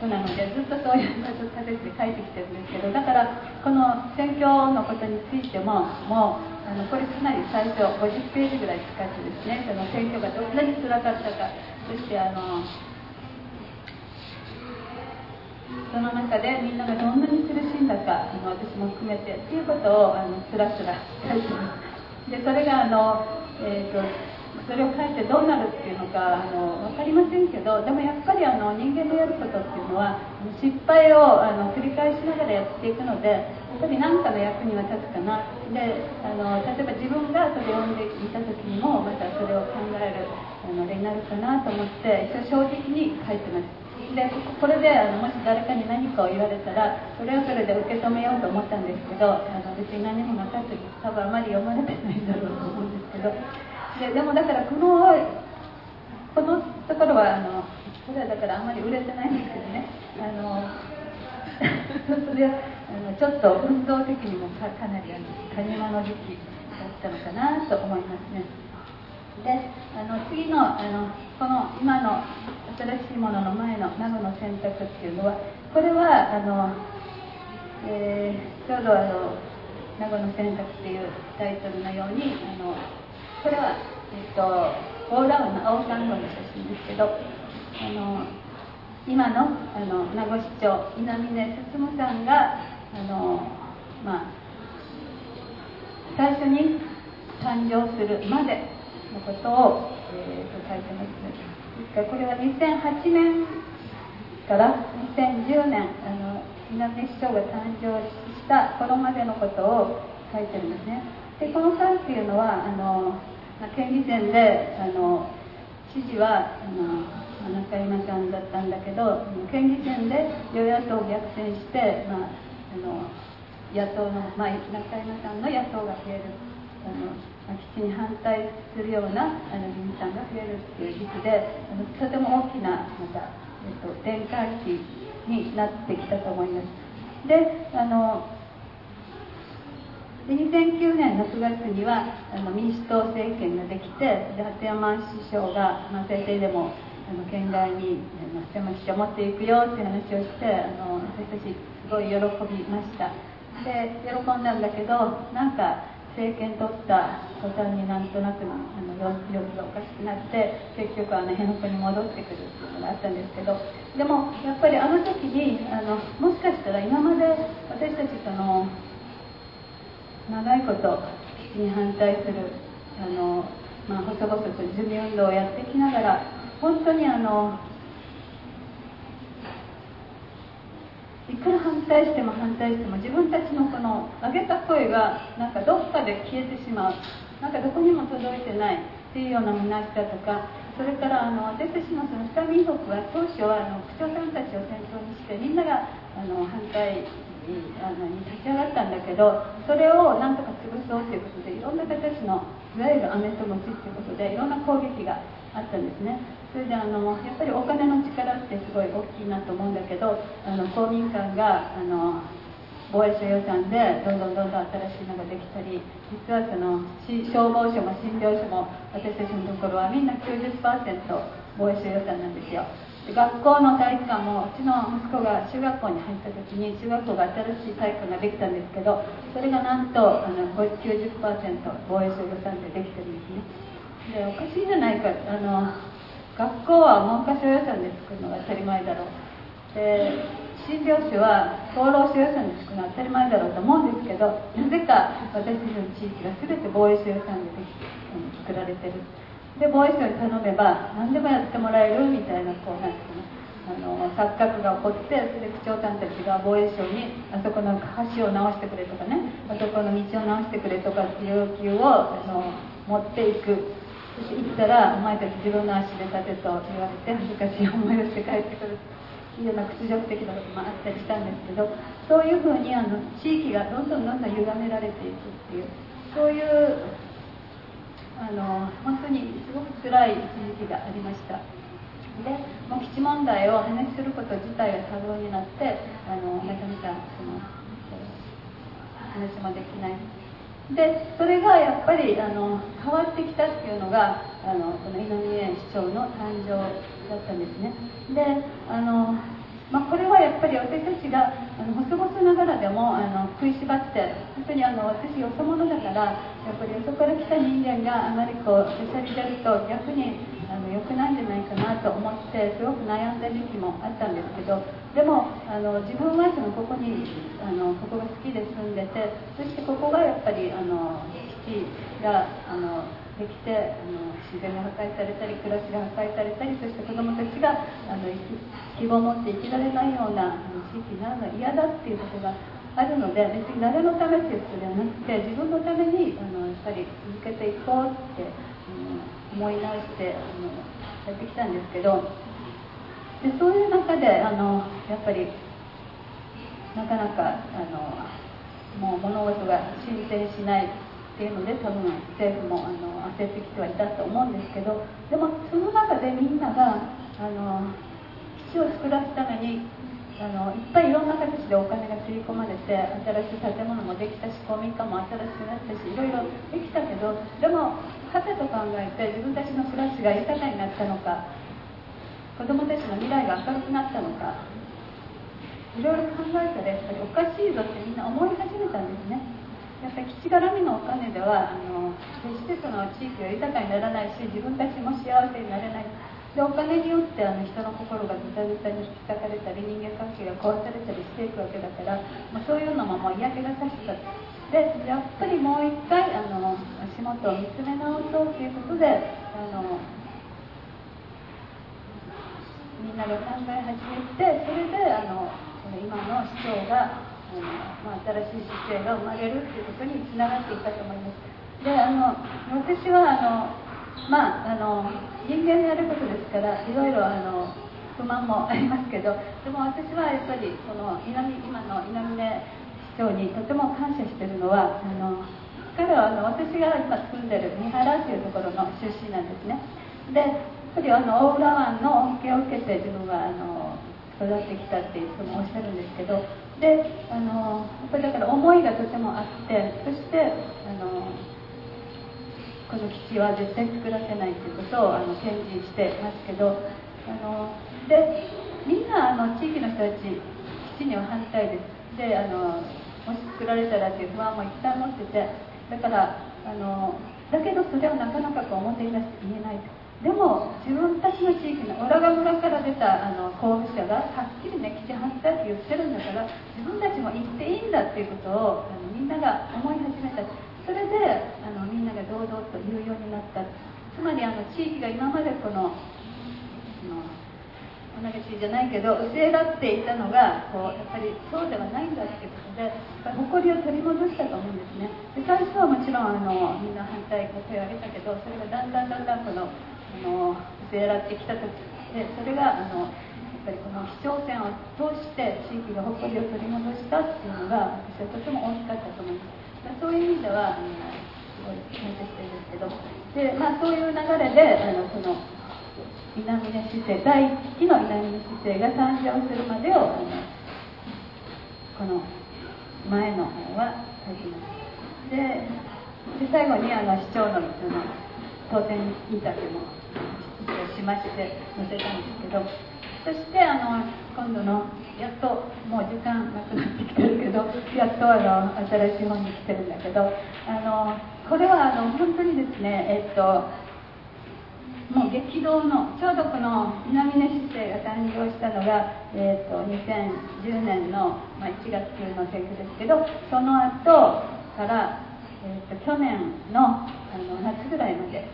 Speaker 1: 人なのでずっとそういう立てて書いてきてるんですけどだからこの選挙のことについてももうあのこれかなり最初50ページぐらい使ってですねその選挙がどんなにつらかったかそしてあのその中でみんながどんなに苦しんだかあの私も含めてっていうことをあのつらつら書いてます。でそれがあの、えーと、それを書いてどうなるっていうのかあの分かりませんけどでもやっぱりあの人間のやることっていうのは失敗をあの繰り返しながらやっていくのでやっぱり何かの役には立つかな。であの例えば自分がそれを読んでいた時にもまたそれを考えるあの例になるかなと思って一応正直に書いてます。でこれであのもし誰かに何かを言われたらそれはそれで受け止めようと思ったんですけどあの別に何もなかったり多分あまり読まれてないんだろうと思うんですけど。ででもだからこのこのところはあのこれはだからあんまり売れてないんですけどね。あの それはあのちょっと運動的にもかかなりあの谷間の時期だったのかなと思いますね。であの次のあのこの今の新しいものの前の名護の選択っていうのはこれはあの、えー、ちょうどあの名護の選択っていうタイトルのようにあのこれは、えっ、とオーラウンの青サンゴの写真ですけどあの今のあの名護市長稲峰進さんがあの、まあ、最初に誕生するまでのことを、えー、と書いてます。ですからこれは2008年から2010年あの南市長が誕生した頃までのことを書いてるんですねでこの間っていうのはあの、ま、県議選であの知事はあの中山さんだったんだけど県議選で与野党逆転して、まあ、あの野党の、まあ、中山さんの野党が増えるあの基地に反対するようなあの議員さんが増えるっていう時期であのとても大きなまた、えっと、転換期になってきたと思います。であの2009年の9月にはあの民主党政権ができてで鳩山首相が、まあ、政定でもあの県外に鳩山基地を持っていくよっていう話をしてあの私たちすごい喜びました。で喜んだんだけどなんか政権取った途端になんとなくのあの様子がおかしくなって結局あの辺野古に戻ってくるっていうのがあったんですけどでもやっぱりあの時にあのもしかしたら今まで私たちその長いことに反対するあの、まあ、細々と準備運動をやってきながら本当にあのいくら反対しても反対しても自分たちのこの上げた声がなんかどっかで消えてしまう。なんかどこにも届いてない。っていうような虚しさとかそれからあの私たちのその下民族は当初はあの区長さんたちを先頭にしてみんながあの反対あのに立ち上がったんだけどそれをなんとか潰そうということでいろんな形のいわゆるアメとムチっていうことでいろんな攻撃があったんですね。それであのやっぱりお金の力ってすごい大きいなと思うんだけどあの公民館があの防衛省予算でどんどんどんどん新しいのができたり実はその消防署も診療所も私たちのところはみんな90%防衛省予算なんですよ。で学校の体育館もうちの息子が中学校に入った時に中学校が新しい体育館ができたんですけどそれがなんとあの90%防衛省予算でできてるんですね。でおかしいじゃないかあの学校は文科省予算で作るのが当たり前だろう。で診療所は厚労省予算で作るのは当たり前だろうと思うんですけどなぜか私たちの地域が全て防衛省予算ででき作られてる。で防衛省に頼めば何でもやってもらえるみたいなこうなんですねあの錯覚が起こってそれで区長さんたちが防衛省にあそこの橋を直してくれとかねあそこの道を直してくれとかっていう要求をあの持っていく。行ったら、お前たち自分の足で立てと言われて、恥ずかしい思いをして帰ってくる。いうような屈辱的なこともあったりしたんですけど、そういうふうにあの地域がどんどんどんどん歪められていくっていう、そういうあの本当にすごく辛い一時期がありました。で、もう基地問題を話すること自体が多忙になって、あのなかなかその話もできない。でそれがやっぱりあの変わってきたっていうのがあのこの井上市長の誕生だったんですね。であのまあ、これはやっぱり私たちがあの細々ながらでもあの食いしばって本当にあの私よそ者だからやっぱりよそから来た人間があまりこうしゃしゃり出ると逆にあの良くないんじゃないかなと思ってすごく悩んだ時期もあったんですけどでもあの自分はそのここにあのここが好きで住んでてそしてここがやっぱりあの父があのできてあの自然が破壊されたり暮らしが破壊されたりそして子どもたちがあの希望を持って生きられないような地域になるのは嫌だっていうことがあるので別に誰のためっていうことではなくて自分のためにあのやっぱり続けていこうって、うん、思い直してあのやってきたんですけどでそういう中であのやっぱりなかなかあのもう物事が進展しないっていうので多分政府もあの焦ってきてはいたと思うんですけどでもその中でみんながあの基地を作らすためにあのいっぱいいろんな形でお金がつぎ込まれて新しい建物もできたし公民館も新しくなったしいろいろできたけどでもはてと考えて自分たちの暮らしが豊かになったのか子供たちの未来が明るくなったのか。いろいろ考えたらやっぱりおかしいぞってみんな思い始めたんですね。やっぱり基地絡みのお金ではあの決してその地域が豊かにならないし自分たちも幸せになれない。でお金によってあの人の心がぐたぐたに引き裂かれたり人間関係が壊されたりしていくわけだから、まあ、そういうのももう嫌気がさした。でやっぱりもう一回あの足元を見つめ直そうということであのみんなが考え始めてそれであの今の市長があの、まあ、新しい姿勢が生まれるっていうことにつながっていったと思います。であの私はあのまああの人間のやることですからいろいろあの不満もありますけどでも私はやっぱりその南今の稲峰市長にとても感謝してるのはあの彼はあの私が今住んでる三原というところの出身なんですね。でぱりあの大浦湾の恩恵を受けて自分はあの育ってきたっていつもおっしゃるんですけどであのやっぱりだから思いがとてもあってそしてあのこの基地は絶対作らせないということをあの堅持してますけどあのでみんなあの地域の人たち基地には反対ですであのもし作られたらっていう不安もいっぱい持っててだからあのだけどそれはなかなかこう表に出して言えないと。でも自分たちの地域のオラガ村から出たあの候補者がはっきりね基地反対って言ってるんだから自分たちも行っていいんだっていうことをあのみんなが思い始めた。それであのみんなが堂々と言うようになった。つまりあの地域が今までこの同じじゃないけど教えらっていたのがこうやっぱりそうではないんだっていうことで誇りを取り戻したと思うんですね。で最初はもちろんあのみんな反対声を上げたけどそれがだんだんだんだんこのの据えらってきた時でそれがあのやっぱりこの市長選を通して地域が誇りを取り戻したっていうのが私はとても大きかったと思います。そういう意味ではあのすごい感謝してるんですけど。で、まあ、そういう流れであのその稲峰市政第1期の稲峰市政が誕生するまでをあのこの前の方は書きます。でで最後にあの市長のその当選インタビューもしまして載せたんですけどそしてあの今度のやっともう時間なくなってきてるけど やっとあの新しい本に来てるんだけどあのこれはあの本当にですねえっともう激動のちょうどこの南根市政が誕生したのが、えーと、2010年の、まあ、1月の選挙ですけどその後から、えーと、去年のあの夏ぐらいまで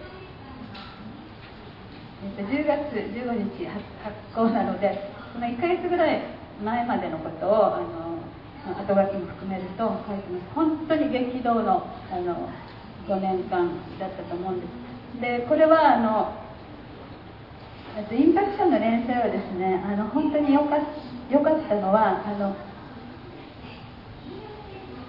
Speaker 1: えー、と10月15日発行なのでその1か月ぐらい前までのことをあの後書きも含めると書いてます。本当に激動のあの5年間だったと思うんです。でこれはあのインパクションの連載はですねあの本当によかかったのはあの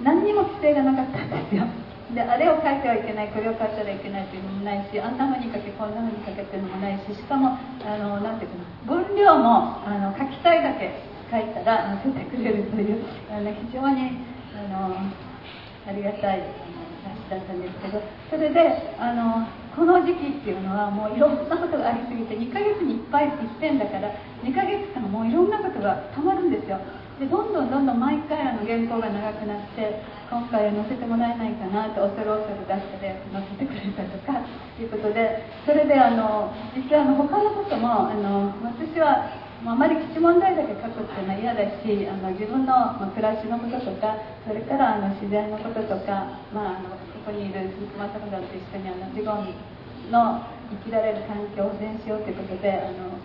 Speaker 1: 何にも規制がなかったんですよ。であれを書いてはいけないこれを書いたらいけないというのもないしあんなふうに書けこんなふうに書けっていうのもないししかもあのなんていうか分量もあの書きたいだけ書いたら載せてくれるというあの非常にあのありがたい雑誌だったんですけどそれであのこの時期っていうのはもういろんなことがありすぎて2ヶ月にいっぱい一遍だから2ヶ月間もういろんなことがたまるんですよ。でどんどんどんどん毎回あの原稿が長くなって今回は載せてもらえないかなと恐る恐る出してで載せてくれたとかいうことでそれであの実はあの他のこともあの私はあまり基地問題だけ書くっていうのは嫌だしあの自分の、ま暮らしのこととかそれからあの自然のこととか、まあ、あのここにいる鈴木正さんと一緒にあのジゴンの生きられる環境を保全しようということであの、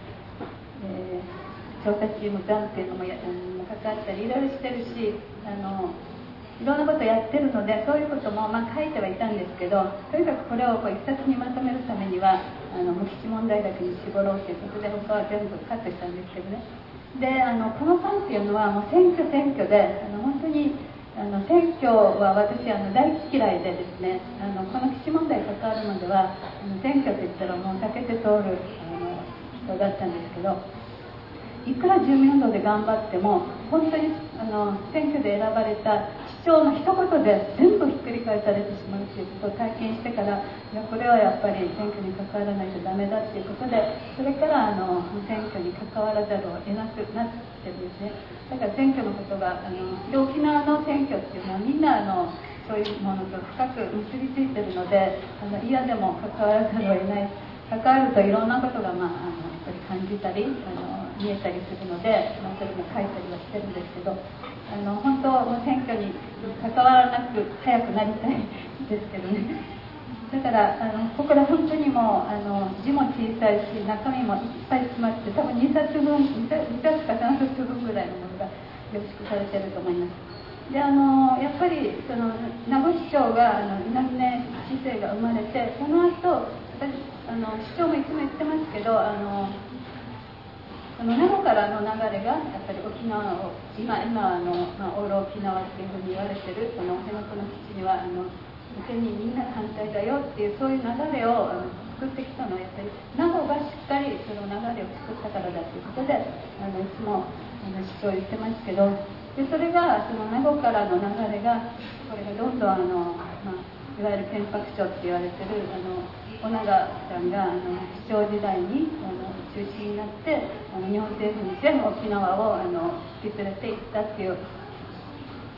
Speaker 1: えー、調査チーム団っていうのもや、うん、関わったりいろいろしてるしあのいろんなことやってるのでそういうことも、まあ、書いてはいたんですけどとにかくこれをこう一冊にまとめるためにはあの無基地問題だけに絞ろうということで他は全部カットしたんですけどね。であのこの間っていうのはもう選挙選挙であの本当にあの選挙は私あの大嫌いでですねあのこの基地問題関わるまではあの選挙といったらもう避けて通るあの人だったんですけどいくら住民運動で頑張っても本当にあの選挙で選ばれた市長の一言で全部ひっくり返されてしまうということを体験してからいやこれはやっぱり選挙に関わらないとダメだっていうことでそれからあの選挙に関わらざるを得なくなってるんですねだから選挙のことがあの沖縄の選挙っていうのはみんなあのそういうものと深く結びついてるのであの嫌でも関わらざるを得ない関わるといろんなことが、まあ、あのやっぱり感じたりあの見えたりするので、まあ、それも書いたりはしてるんですけどあの本当も選挙に関わらなく早くなりたいですけどね。だからあのここら本当にもうあの字も小さいし中身もいっぱい詰まって多分2冊分 2, 冊か3冊分ぐらいのものが凝縮されてると思います。であのやっぱりその名護市長があの稲峰市政が生まれてその後私あの市長もいつも言ってますけどあのその名護からの流れがやっぱり沖縄を今今あの、まあ、オール沖縄っていうふうに言われてるその辺野古の基地にはあの全にみんな反対だよっていうそういう流れを作ってきたのはやっぱり名護がしっかりその流れを作ったからだということであのいつもあの主張言ってますけどでそれがその名護からの流れがこれがどんどんあの、まあ、いわゆる天白町って言われてるあの尾長さんがあの市長時代にあの中心になってあの日本政府に全部沖縄をあの引き連れていったっていう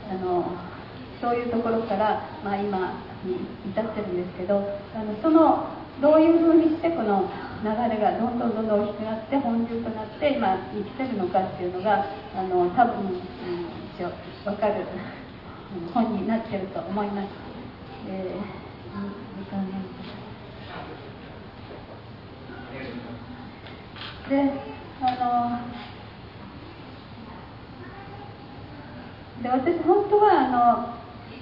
Speaker 1: あのそういうところから、まあ、今に至ってるんですけどあのそのどういうふうにしてこの流れがどんどんどんどん大きくなって本流となって今生きてるのかっていうのがあの多分、うん、一応分かる本になってると思います。えー、時間であので私本当はあの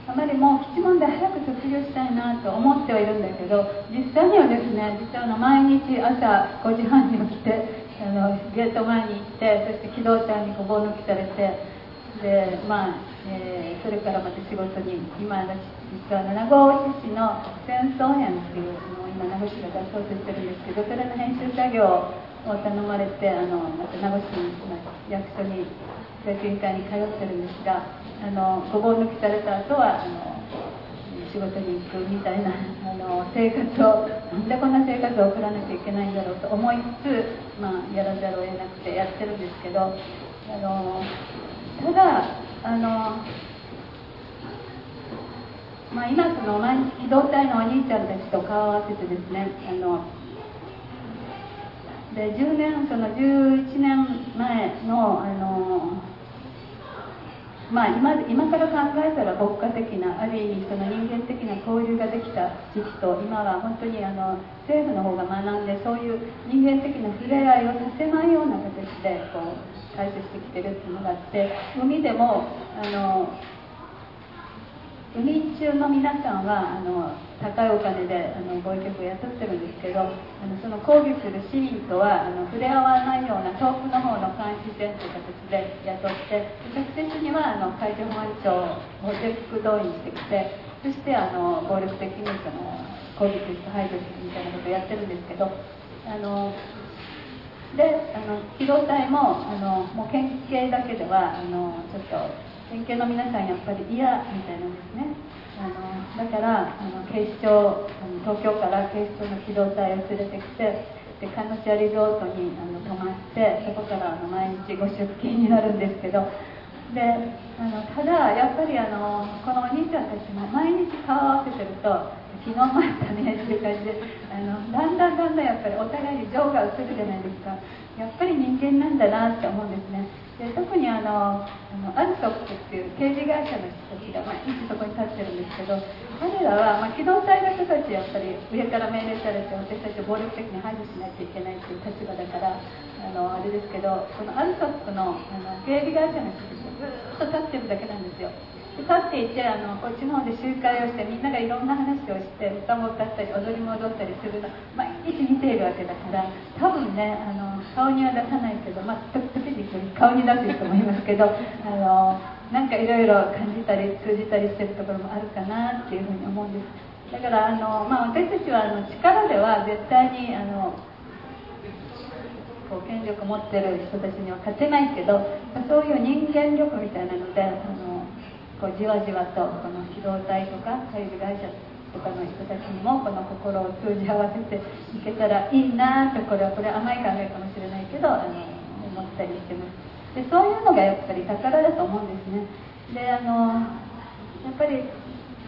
Speaker 1: あまりもう基地問題早く卒業したいなと思ってはいるんだけど実際にはですね実はあの毎日朝5時半に起きてあのゲート前に行ってそして機動隊にごぼう抜きされてでまあ、えー、それからまた仕事に今私実は名護市市の戦争編っていうのを今名護市が出そうとしてるんですけどそれの編集作業をを頼まれてあのまた名護市の役所に教育委員会に通ってるんですがあのごぼう抜きされた後はあの仕事に行くみたいな あの生活をなんでこんな生活を送らなきゃいけないんだろうと思いつつ、まあ、やらざるを得なくてやってるんですけどあのただあのまあ、今その毎日機動隊のお兄ちゃんたちと顔を合わせてですねあので10年その11年前のあのまあ今今から考えたら牧歌的なある意味その人間的な交流ができた時期と今は本当にあの政府の方が学んでそういう人間的な触れ合いをさせないような形でこう対処してきてるっていうのがあって海でもあの海中の皆さんはあの高いお金であのご意見を雇ってるんですけどあのその抗議する市民とはあの触れ合わないような遠くの方の監視船という形で雇って直接にはあの海上保安庁を全幅動員してきてそしてあの暴力的にその攻撃して排除するみたいなことをやってるんですけどあのであの機動隊もあのもう県警だけではあのちょっと先見の皆さんやっぱり嫌みたいなんですね。あのだからあの警視庁あの東京から警視庁の機動隊を連れてきてでカノシアリゾートにあの泊まってそこからあの毎日ご出勤になるんですけどであのただやっぱりあのこのお兄ちゃんたちも毎日顔を合わせてると昨日もあったねっていう感じであのだんだんだんだんやっぱりお互いに情が移るじゃないですか。やっぱり人間なんだなって思うんですね。で特にあのあのアルソックっていう刑事会社の人たちがまあ、いつそこに立ってるんですけど彼らは、まあ、機動隊の人たちやっぱり上から命令されて私たちを暴力的に排除しないといけないっていう立場だからあのあれですけどこのアルソックのあの警備会社の人たちがずっと立ってるだけなんですよ。で立っていてあのこっちの方で集会をしてみんながいろんな話をして歌も歌ったり踊りも踊ったりするの毎日見ているわけだから多分ねあの顔には出さないけど、まあ、時々顔に出す人もいますけど あのなんかいろいろ感じたり通じたりしてるところもあるかなっていうふうに思うんです。だからあの、まあ、私たちはあの力では絶対にあのこう権力持ってる人たちには勝てないけどそういう人間力みたいなのであのこうじわじわとこの機動隊とか警備会社とかの人たちにもこの心を通じ合わせていけたらいいなとこれはこれ甘い考えかもしれないけどあの思ったりしてます。でそういうのがやっぱり宝だと思うんですね。であのやっぱり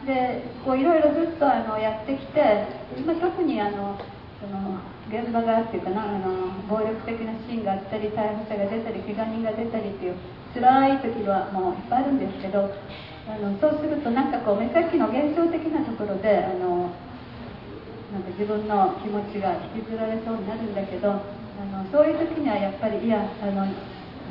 Speaker 1: でこういろいろずっとあのやってきて今特にあのその現場がっていうかなあの暴力的なシーンがあったり逮捕者が出たり怪我人が出たりっていう辛い時はもういっぱいあるんですけどあのそうするとなんかこう目先の現象的なところであのなんか自分の気持ちが引きずられそうになるんだけどあのそういう時にはやっぱりいやあの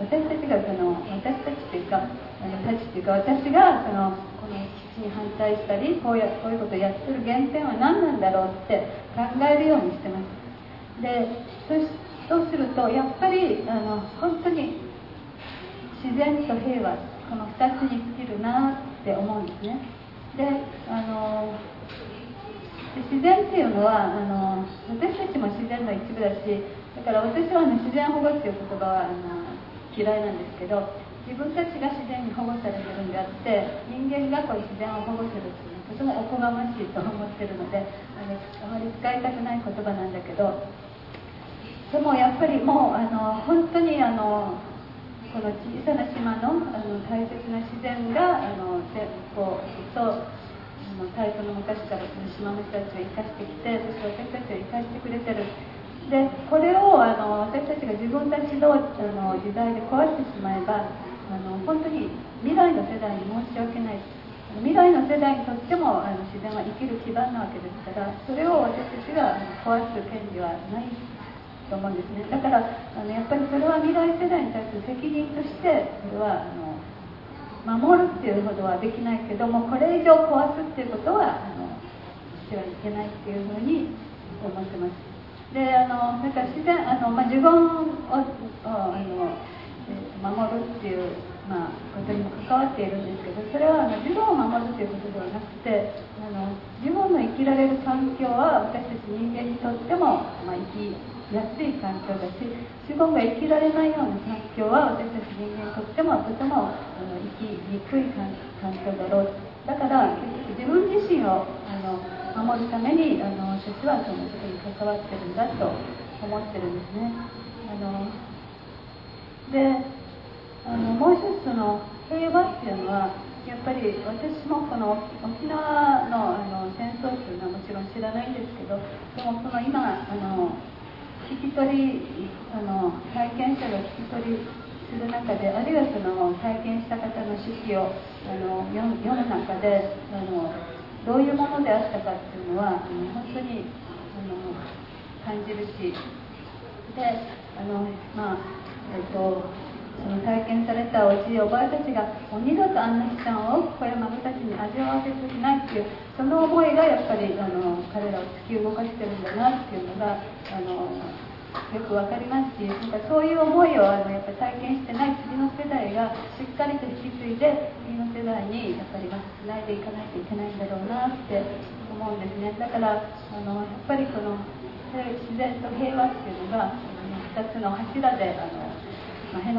Speaker 1: 私たちがその私たちっていうかあのたちっていうか私がそのこの基地に反対したりこうやこういうことをやってる原点は何なんだろうって考えるようにしてます。でそうするとやっぱりあの本当に自然と平和この2つに尽きるなって思うんですね。であの自然っていうのはあの私たちも自然の一部だしだから私は、ね、自然保護っていう言葉はあの嫌いなんですけど自分たちが自然に保護されてるんであって人間がこう自然を保護するっていうのはとてもおこがましいと思ってるのであのあまり使いたくない言葉なんだけどでもやっぱりもうあの本当にあのこの小さな島のあの大切な自然があのこうとあの太古の昔からこの島の人たちを生かしてきてそして私たちを生かしてくれてる。でこれをあの私たちが自分たちのあの時代で壊してしまえばあの本当に未来の世代に申し訳ない。未来の世代にとってもあの自然は生きる基盤なわけですからそれを私たちが壊す権利はない。と思うんですねだからあのやっぱりそれは未来世代に対する責任としてそれはあの守るっていうほどはできないけどもこれ以上壊すっていうことはあのしてはいけないっていうふうに思ってますであのだから自然あの、まあ、自分をあの、守るっていうまあ、ことにも関わっているんですけどそれはあの自分を守るということではなくてあの自分の生きられる環境は私たち人間にとっても、まあ、生きやすい環境だし自分が生きられないような環境は私たち人間にとってもとても生きにくい環境だろう。だから結局自分自身をあの守るためにあの私はそのことに関わってるんだと思ってるんですね。あのであのもう一つの平和っていうのはやっぱり私もこの沖縄のあの戦争っていうのはもちろん知らないんですけどでもこの今あの聞き取りあの体験者が聞き取りする中であるいはその体験した方の手記をあの読む中であのどういうものであったかっていうのはあの本当にあの感じるしであのまあえっとその体験されたおじいおばあたちがもう二度とあんな悲惨をこれ孫たちに味わわせたくないっていうその思いがやっぱりあの彼らを突き動かしてるんだなっていうのがあのよく分かりますしなんかそういう思いをあのやっぱ体験してない次の世代がしっかりと引き継いで次の世代にやっぱりまつないでいかないといけないんだろうなって思うんですね。だからあのやっぱりこの自然と平和っていうのが2つの柱であの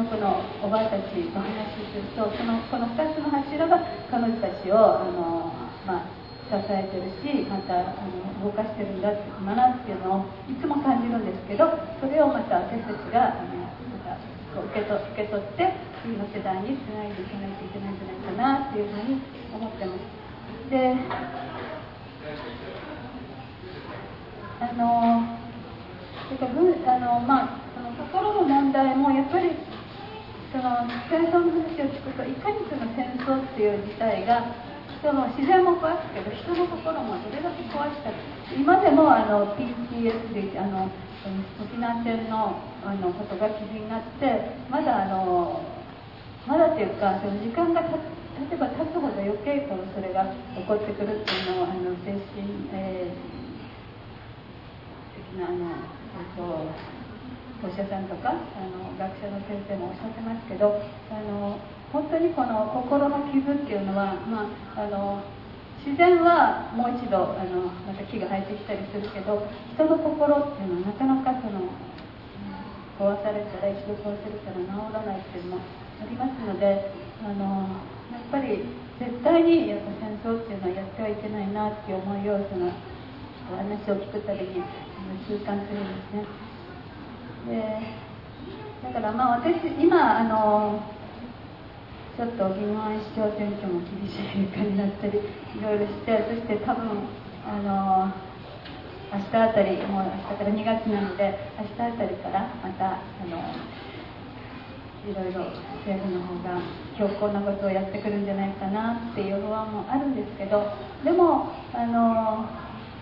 Speaker 1: まあ、辺野古のおばあたちと話するとそのこの2つの柱が彼女たちをあの、まあ、支えてるしまたあの動かしてるんだって学っていうのをいつも感じるんですけどそれをまた私たちがあのまたこう受けと受け取って次の世代につないでいかないといけないんじゃないかなっていうふうに思ってます。であのあのまあその心の問題もやっぱりその戦争の話を聞くといかにその戦争っていう事態が人の自然も壊すけど人の心もどれだけ壊した今でもあの PTSD あの沖縄戦のあのことが記事になってまだあのまだっていうかその時間がた例えば経つほど余計このそれが起こってくるっていうのをあの精神、えー、的なあの、えっとお医者さんとかあの学者の先生もおっしゃってますけどあの本当にこの心の傷っていうのは、まあ、あの自然はもう一度あのまた木が生えてきたりするけど人の心っていうのはなかなかその壊されたら一度壊されたら治らないっていうのもありますのであのやっぱり絶対にやっぱ戦争っていうのはやってはいけないなっていう思いをその話を聞くたびに痛感するんですね。でだからまあ私今あのちょっと宜野湾市長選挙も厳しい結果になったりいろいろしてそして多分あの明日あたりもう明日から2月なので明日あたりからまたあのいろいろ政府の方が強硬なことをやってくるんじゃないかなっていう不安もあるんですけどでもあの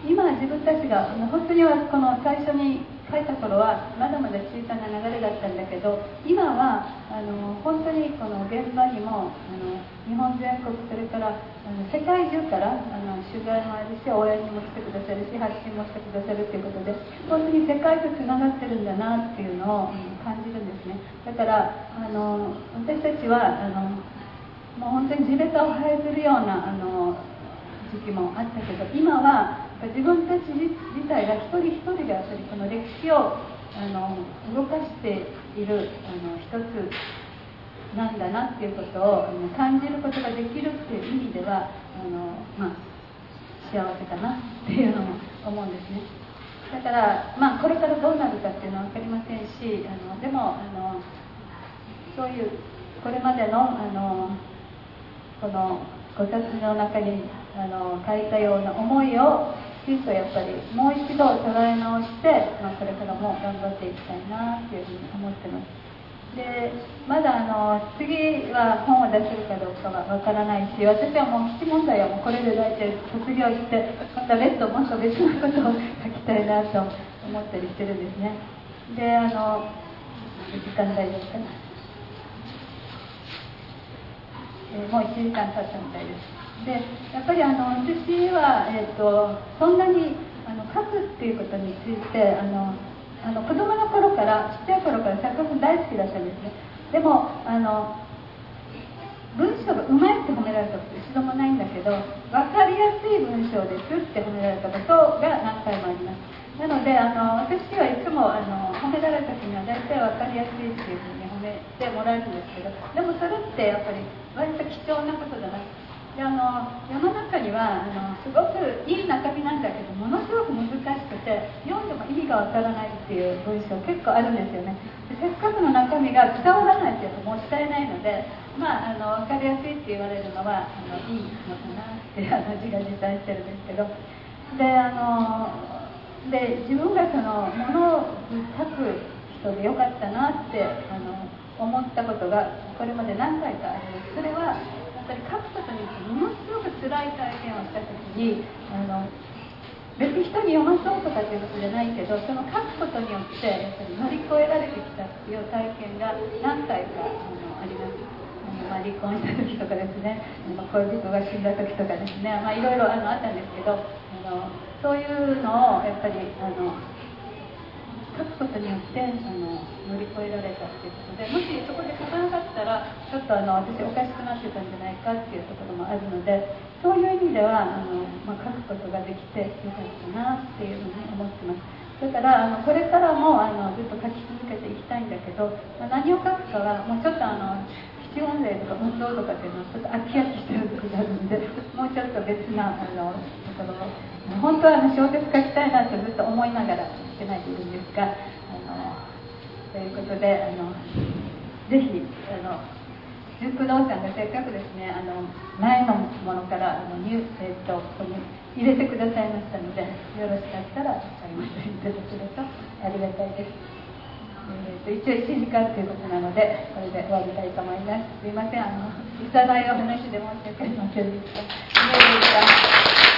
Speaker 1: 今自分たちが本当にはこの最初に書いた頃はまだまだ小さな流れだったんだけど今はあの本当にこの現場にもあの日本全国それからあの世界中からあの取材もあるし応援にも来てくださるし発信もしてくださるということで本当に世界とつながってるんだなっていうのを感じるんですね。だからあの私たちはあのもう本当に地べたを這いずるようなあの時期もあったけど今は自分たち自体が一人一人がやっぱりこの歴史をあの動かしているあの一つなんだなっていうことを感じることができるっていう意味ではあの、まあ、幸せかなっていうのも思うんですね。だから、まあ、これからどうなるかっていうのは分かりませんしあのでもあのそういうこれまでのあのこのご冊の中にあの書いたような思いをきちんとやっぱりもう一度捉え直して、まあ、これからも頑張っていきたいなっていうふうに思ってます。でまだあの次は本を出せるかどうかはわからないし私はもう基地問題はもうこれで大体卒業してまた別途もっと別のことを書きたいなと思ったりしてるんですね。であの時間大丈夫かな、え、もう1時間経ったみたいです。でやっぱりあの私は、えーと、そんなにあの書くっていうことについてあのあの子供の頃からちっちゃい頃から作文大好きだったんですね。でもあの文章がうまいって褒められたこと一度もないんだけど分かりやすい文章ですって褒められたことが何回もあります。なのであの私はいつもあの褒められた時には大体分かりやすいっていうふうに褒めてもらえるんですけどでもそれってやっぱり割と貴重なことだなであの世の中にはあのすごくいい中身なんだけどものすごく難しくて読んでも意味がわからないっていう文章結構あるんですよね。でせっかくの中身が伝わらないっていうともったいないのでまああの分かりやすいって言われるのはあのいいのかなっていう話が実際してるんですけど。であので自分がそのものを書く人でよかったなってあの思ったことがこれまで何回かあります。それはぱり書くことによってものすごく辛い体験をした時にあの別に人に読まそうとかっていうことじゃないけどその書くことによってやっぱり乗り越えられてきたっていう体験が何回かあのあります。まあ、離婚した時とかですね、まあ、恋人が死んだ時とかですね、まあ、いろいろあのあったんですけどあのそういうのをやっぱりあの書くことによってあの乗り越えられたっていうことでもしそこで書かなかったらちょっとあの私おかしくなってたんじゃないかっていうところもあるのでそういう意味ではあの、まあ、書くことができてよかったなっていうふうに思ってます。だからあのこれからもあのずっと書き続けていきたいんだけど、まあ、何を書くかはもうちょっとあの基本例とか運動とかっていうのはちょっと飽き飽きしてる時があるんでもうちょっと別なあのところを本当はあの小説書きたいなってずっと思いながらしてないでいるんですがあのということであのぜひあの純不動産がせっかくですねあの前のものからあのニュ、えー、とここに入れてくださいましたのでよろしかったらありませんいただけるとありがたいです、えー、と一応1時間ということなのでこれで終わりたいと思います。すいません。あのいただいお話で申し訳ありませんでした。